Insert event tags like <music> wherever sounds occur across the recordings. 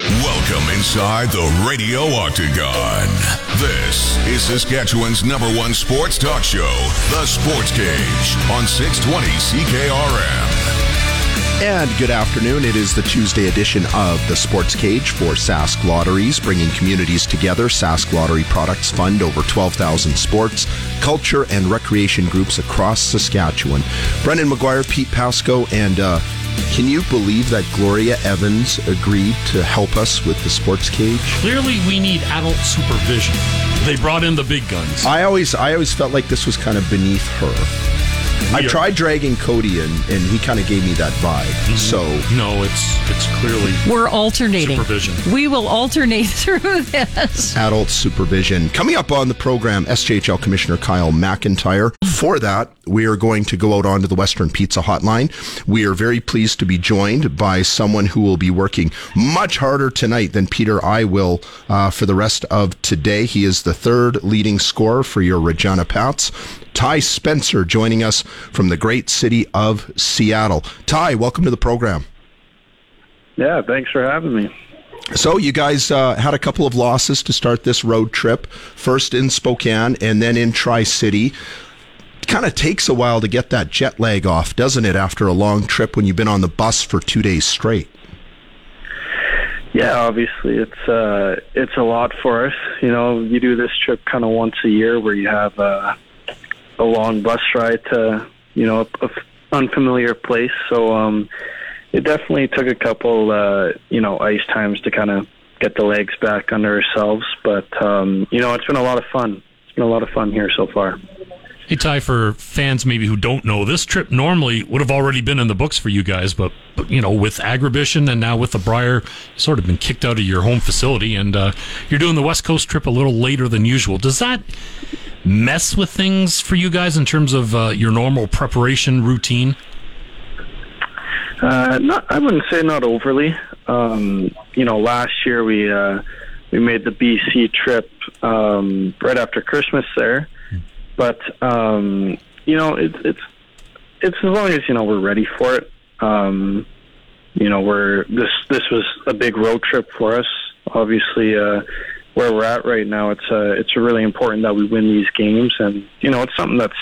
Welcome inside the Radio Octagon. This is Saskatchewan's number one sports talk show, The Sports Cage, on 620 CKRM. And good afternoon. It is the Tuesday edition of the Sports Cage for Sask Lotteries, bringing communities together. Sask Lottery products fund over 12,000 sports, culture, and recreation groups across Saskatchewan. Brendan McGuire, Pete Pasco, and uh, can you believe that Gloria Evans agreed to help us with the Sports Cage? Clearly, we need adult supervision. They brought in the big guns. I always, I always felt like this was kind of beneath her. I are- tried dragging Cody in, and he kind of gave me that vibe. Mm-hmm. So No, it's it's clearly We're alternating. Supervision. We will alternate <laughs> through this. adult supervision. Coming up on the program, SJHL Commissioner Kyle McIntyre. For that, we are going to go out onto the Western Pizza Hotline. We are very pleased to be joined by someone who will be working much harder tonight than Peter I will uh, for the rest of today. He is the third leading scorer for your Regina Pats. Tye Spencer joining us from the great city of Seattle. Tye, welcome to the program. Yeah, thanks for having me. So you guys uh, had a couple of losses to start this road trip. First in Spokane, and then in Tri City. Kind of takes a while to get that jet lag off, doesn't it? After a long trip when you've been on the bus for two days straight. Yeah, obviously it's uh it's a lot for us. You know, you do this trip kind of once a year where you have uh, a long bus ride to you know a, a unfamiliar place. So um, it definitely took a couple uh, you know ice times to kind of get the legs back under ourselves. But um, you know, it's been a lot of fun. It's been a lot of fun here so far. Hey, Tye, for fans maybe who don't know, this trip normally would have already been in the books for you guys, but, but you know, with Agribition and now with the Brier, sort of been kicked out of your home facility, and uh, you're doing the West Coast trip a little later than usual. Does that mess with things for you guys in terms of uh, your normal preparation routine? Uh, not, I wouldn't say not overly. Um, you know, last year we uh, we made the BC trip um, right after Christmas there, but um, you know, it's it's it's as long as you know we're ready for it. Um, you know, we're this this was a big road trip for us. Obviously, uh, where we're at right now, it's uh, it's really important that we win these games, and you know, it's something that's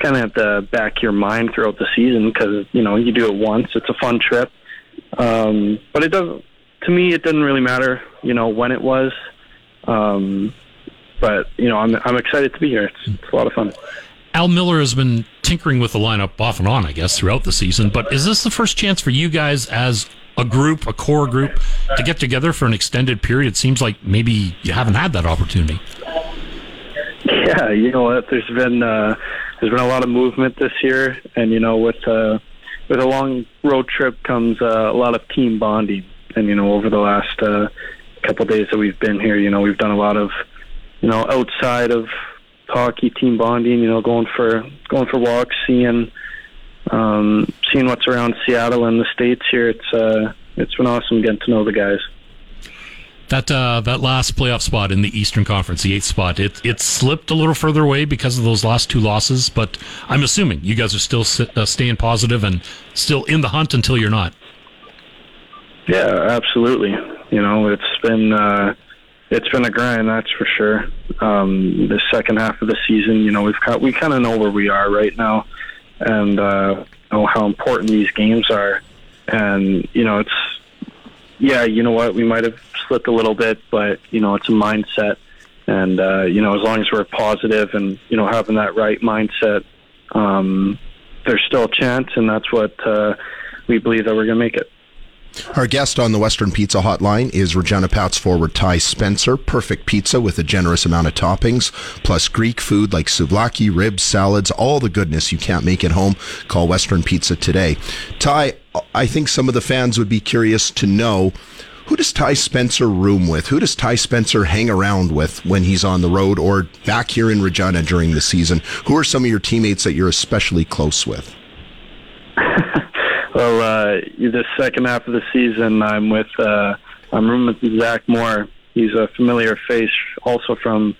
kind of at the back of your mind throughout the season because you know you do it once. It's a fun trip, um, but it doesn't. To me, it doesn't really matter. You know when it was, um, but you know I'm I'm excited to be here. It's, it's a lot of fun. Al Miller has been tinkering with the lineup off and on, I guess, throughout the season. But is this the first chance for you guys as a group, a core group, to get together for an extended period? It seems like maybe you haven't had that opportunity. Yeah, you know what? There's been uh, there's been a lot of movement this year, and you know with uh, with a long road trip comes uh, a lot of team bonding. And you know over the last uh, couple days that we've been here, you know we've done a lot of you know outside of hockey team bonding. You know going for going for walks, seeing um, seeing what's around Seattle and the states here. It's uh, it's been awesome getting to know the guys. That uh, that last playoff spot in the Eastern Conference, the eighth spot, it it slipped a little further away because of those last two losses. But I'm assuming you guys are still sit, uh, staying positive and still in the hunt until you're not. Yeah, absolutely. You know, it's been uh, it's been a grind, that's for sure. Um, the second half of the season, you know, we've got, we kind of know where we are right now, and uh, know how important these games are. And you know, it's yeah, you know what, we might have slipped a little bit, but you know, it's a mindset. And uh, you know, as long as we're positive and you know having that right mindset, um, there's still a chance, and that's what uh, we believe that we're going to make it. Our guest on the Western Pizza Hotline is Regina Pats forward Tye Spencer. Perfect pizza with a generous amount of toppings, plus Greek food like souvlaki, ribs, salads, all the goodness you can't make at home. Call Western Pizza today. Tye, I think some of the fans would be curious to know Who does Tye Spencer room with? Who does Tye Spencer hang around with when he's on the road or back here in Regina during the season? Who are some of your teammates that you're especially close with? <laughs> well, uh, the second half of the season, I'm with uh, I'm rooming with Zach Moore. He's a familiar face, also from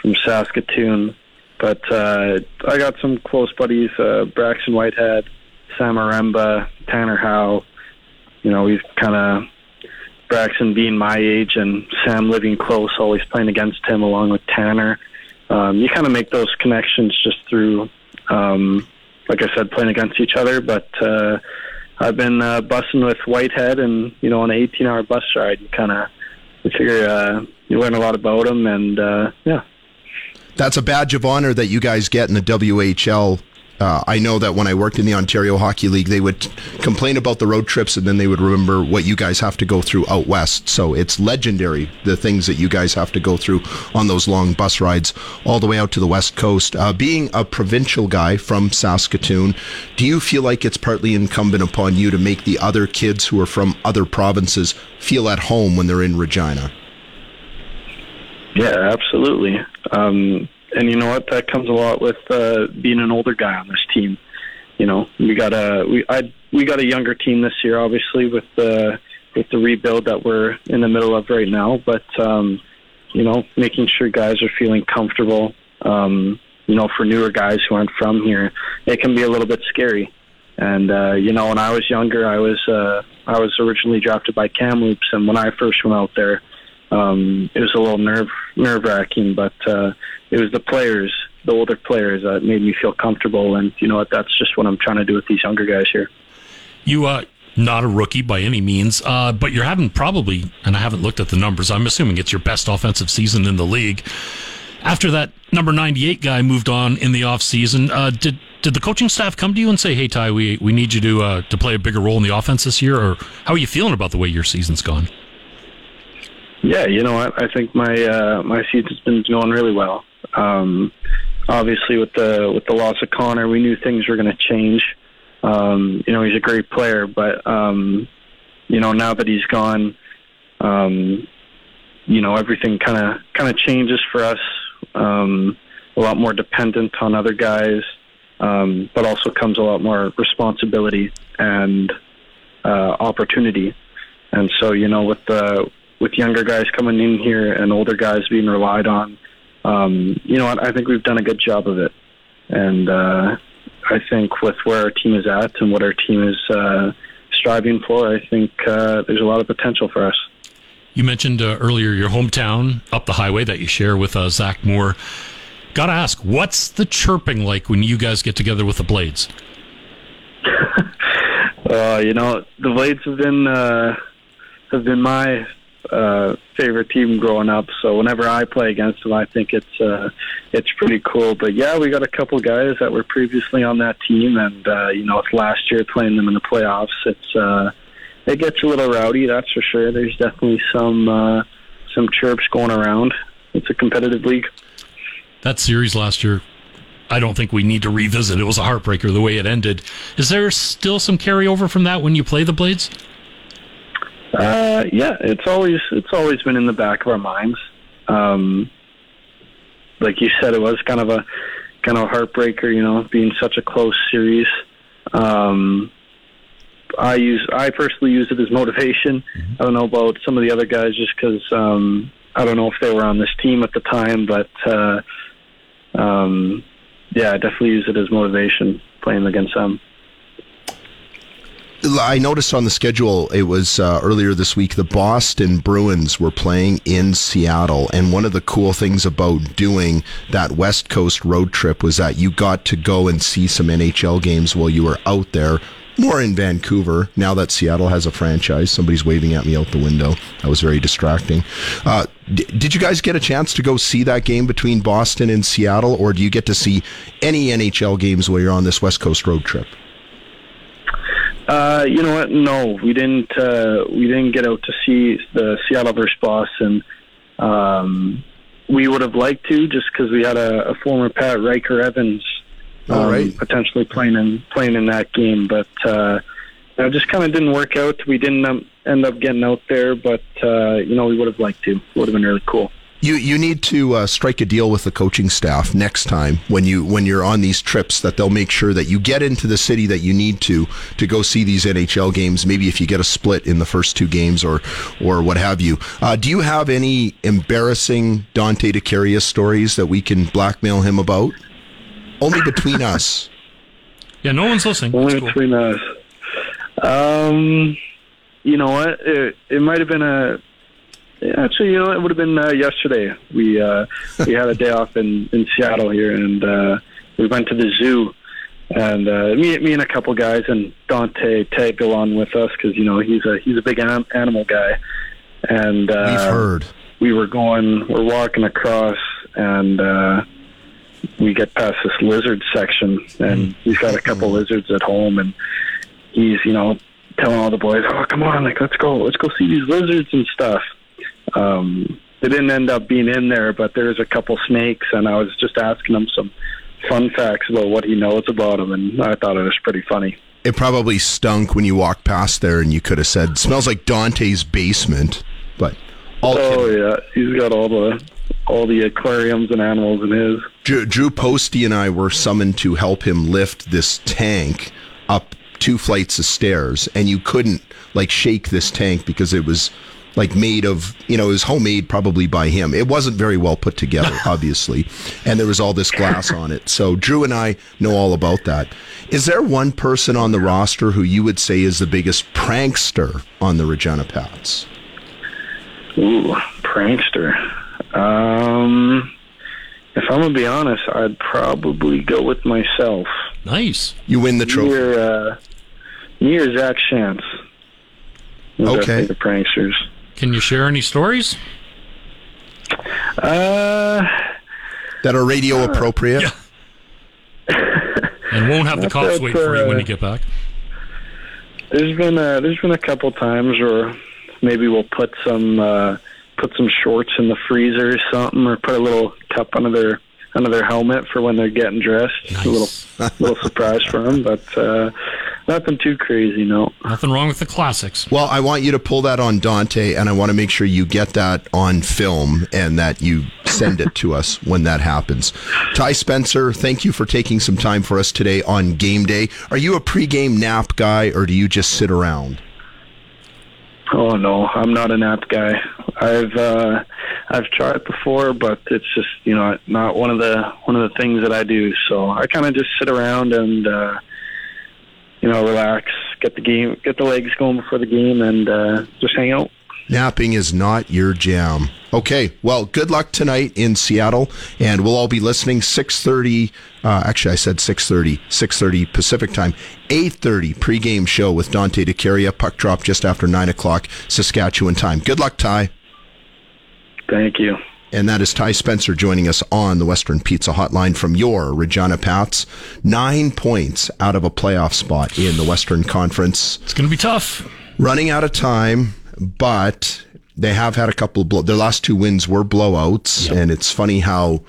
from Saskatoon. But uh, I got some close buddies: uh, Braxton Whitehead, Sam Aremba, Tanner Howe. You know, we've kind of Braxton being my age and Sam living close, always playing against him along with Tanner. Um, you kind of make those connections just through, um, like I said, playing against each other. But uh, I've been uh, busing with Whitehead, and you know, on an 18-hour bus ride, you kind of you figure uh, you learn a lot about him, and uh, yeah. That's a badge of honor that you guys get in the WHL uh, I know that when I worked in the Ontario Hockey League, they would complain about the road trips and then they would remember what you guys have to go through out west. So it's legendary, the things that you guys have to go through on those long bus rides all the way out to the west coast. Uh, being a provincial guy from Saskatoon, do you feel like it's partly incumbent upon you to make the other kids who are from other provinces feel at home when they're in Regina? Yeah, absolutely. Um, and you know what? That comes a lot with uh, being an older guy on this team. You know, we got a we I we got a younger team this year, obviously with the with the rebuild that we're in the middle of right now. But um, you know, making sure guys are feeling comfortable. Um, you know, for newer guys who aren't from here, it can be a little bit scary. And uh, you know, when I was younger, I was uh, I was originally drafted by Kamloops, and when I first went out there, um, it was a little nerve nerve wracking, but uh, it was the players, the older players, that made me feel comfortable. And you know what? That's just what I'm trying to do with these younger guys here. You uh, not a rookie by any means, uh, but you're having probably, and I haven't looked at the numbers. I'm assuming it's your best offensive season in the league. After that number 98 guy moved on in the offseason, uh, did did the coaching staff come to you and say, "Hey Tye, we we need you to uh, to play a bigger role in the offense this year," or how are you feeling about the way your season's gone? Yeah, you know what? I think my uh, my season's been going really well. Um, obviously, with the with the loss of Connor, we knew things were going to change. Um, you know, he's a great player, but um, you know now that he's gone, um, you know everything kind of kind of changes for us. Um, a lot more dependent on other guys, um, but also comes a lot more responsibility and uh, opportunity. And so, you know, with the with younger guys coming in here and older guys being relied on, um, you know, I, I think we've done a good job of it. And uh, I think with where our team is at and what our team is uh, striving for, I think uh, there's a lot of potential for us. You mentioned uh, earlier your hometown up the highway that you share with uh, Zach Moore. Got to ask, what's the chirping like when you guys get together with the Blades? <laughs> uh, you know, the Blades have been uh, have been my uh, favorite team growing up. So whenever I play against them, I think it's uh, it's pretty cool. But yeah, we got a couple guys that were previously on that team, and uh, you know, it's last year playing them in the playoffs. It's uh, it gets a little rowdy, that's for sure. There's definitely some uh, some chirps going around. It's a competitive league. That series last year I don't think we need to revisit. It was a heartbreaker the way it ended. Is there still some carryover from that when you play the Blades? Uh, yeah, it's always it's always been in the back of our minds. Um, like you said, it was kind of a kind of a heartbreaker, you know, being such a close series. Um, I use I personally use it as motivation. Mm-hmm. I don't know about some of the other guys, just because um, I don't know if they were on this team at the time, but uh, um, yeah, I definitely use it as motivation playing against them. I noticed on the schedule it was uh, earlier this week the Boston Bruins were playing in Seattle, and one of the cool things about doing that West Coast road trip was that you got to go and see some NHL games while you were out there. More in Vancouver now that Seattle has a franchise. Somebody's waving at me out the window. That was very distracting. Uh, d- did you guys get a chance to go see that game between Boston and Seattle, or do you get to see any NHL games while you're on this West Coast road trip? Uh, you know what? No, we didn't. Uh, we didn't get out to see the Seattle versus Boston. Um, we would have liked to, just because we had a, a, former Pat Ryker Evans um, potentially playing in playing in that game, but uh, it just kind of didn't work out. We didn't um, end up getting out there, but uh, you know we would have liked to. Would have been really cool. You you need to uh, strike a deal with the coaching staff next time when you when you're on these trips that they'll make sure that you get into the city that you need to to go see these NHL games. Maybe if you get a split in the first two games or or what have you. Uh, do you have any embarrassing Dante DeCaria stories that we can blackmail him about? Only between <laughs> us. Yeah, no one's listening. Only cool. between us. Um, you know what? It, it might have been a. Actually, you know, it would have been uh, yesterday. We uh, we had a day off in in Seattle here, and uh, we went to the zoo. And uh, me, me and a couple guys, and Dante tagged along with us because you know he's a he's a big an- animal guy. And uh, We've heard. we were going, we're walking across, and uh, we get past this lizard section, and he's got a couple lizards at home, and he's, you know, telling all the boys, "Oh, come on, like let's go, let's go see these lizards and stuff." Um, they didn't end up being in there, but there's a couple snakes, and I was just asking him some fun facts about what he knows about them, and I thought it was pretty funny. It probably stunk when you walked past there, and you could have said, "Smells like Dante's basement." But all Oh kidding. yeah, he's got all the all the aquariums and animals in his. Drew, Drew Posty and I were summoned to help him lift this tank up two flights of stairs, and you couldn't like shake this tank because it was like made of you know it was homemade probably by him. It wasn't very well put together, <laughs> obviously, and there was all this glass on it. So Drew and I know all about that. Is there one person on the roster who you would say is the biggest prankster on the Regina Pats? Ooh, prankster. Um, if I'm gonna be honest, I'd probably go with myself. Nice. You win the trophy. Near, uh, near Zach Shantz. Those are Okay. The pranksters. Can you share any stories? Uh, That are radio appropriate. Yeah. <laughs> And won't have the Not cops that, wait for you when uh, you get back. there's been a, there's been a couple times where maybe we'll put some uh, put some shorts in the freezer or something, or put a little cup under their under their helmet for when they're getting dressed. A little little surprise for them, but uh, nothing too crazy. No. Nothing wrong with the classics. Well, I want you to pull that on Dante, and I want to make sure you get that on film and that you send it to us when that happens. Tye Spencer, thank you for taking some time for us today on game day. Are you a pregame nap guy, or do you just sit around? Oh no, I'm not a nap guy. I've uh, I've tried before, but it's just you know not one of the one of the things that I do. So I kind of just sit around and uh, you know relax, get the game, get the legs going before the game, and uh, just hang out. Napping is not your jam. Okay, well, good luck tonight in Seattle, and we'll all be listening. Six thirty. Uh, actually, I said six thirty. Six thirty Pacific time. Eight thirty pregame show with Dante DeCaria. Puck drop just after nine o'clock Saskatchewan time. Good luck, Tye. Thank you. And that is Tye Spencer joining us on the Western Pizza Hotline from your Regina Pats. Nine points out of a playoff spot in the Western Conference. It's going to be tough. Running out of time, but they have had a couple of blow. Their last two wins were blowouts, and it's funny how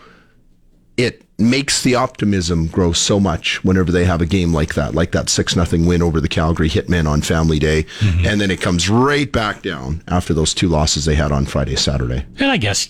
it makes the optimism grow so much whenever they have a game like that, like that six nothing win over the Calgary Hitmen on Family Day, mm-hmm. and then it comes right back down after those two losses they had on Friday, Saturday. And I guess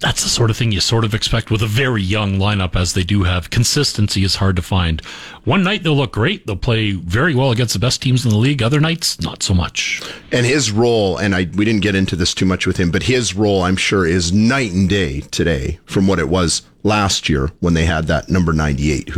that's the sort of thing you sort of expect with a very young lineup as they do have. Consistency is hard to find. One night they'll look great. They'll play very well against the best teams in the league. Other nights, not so much. And his role, and I we didn't get into this too much with him, but his role, I'm sure, is night and day today from what it was last year when they had that number 98 who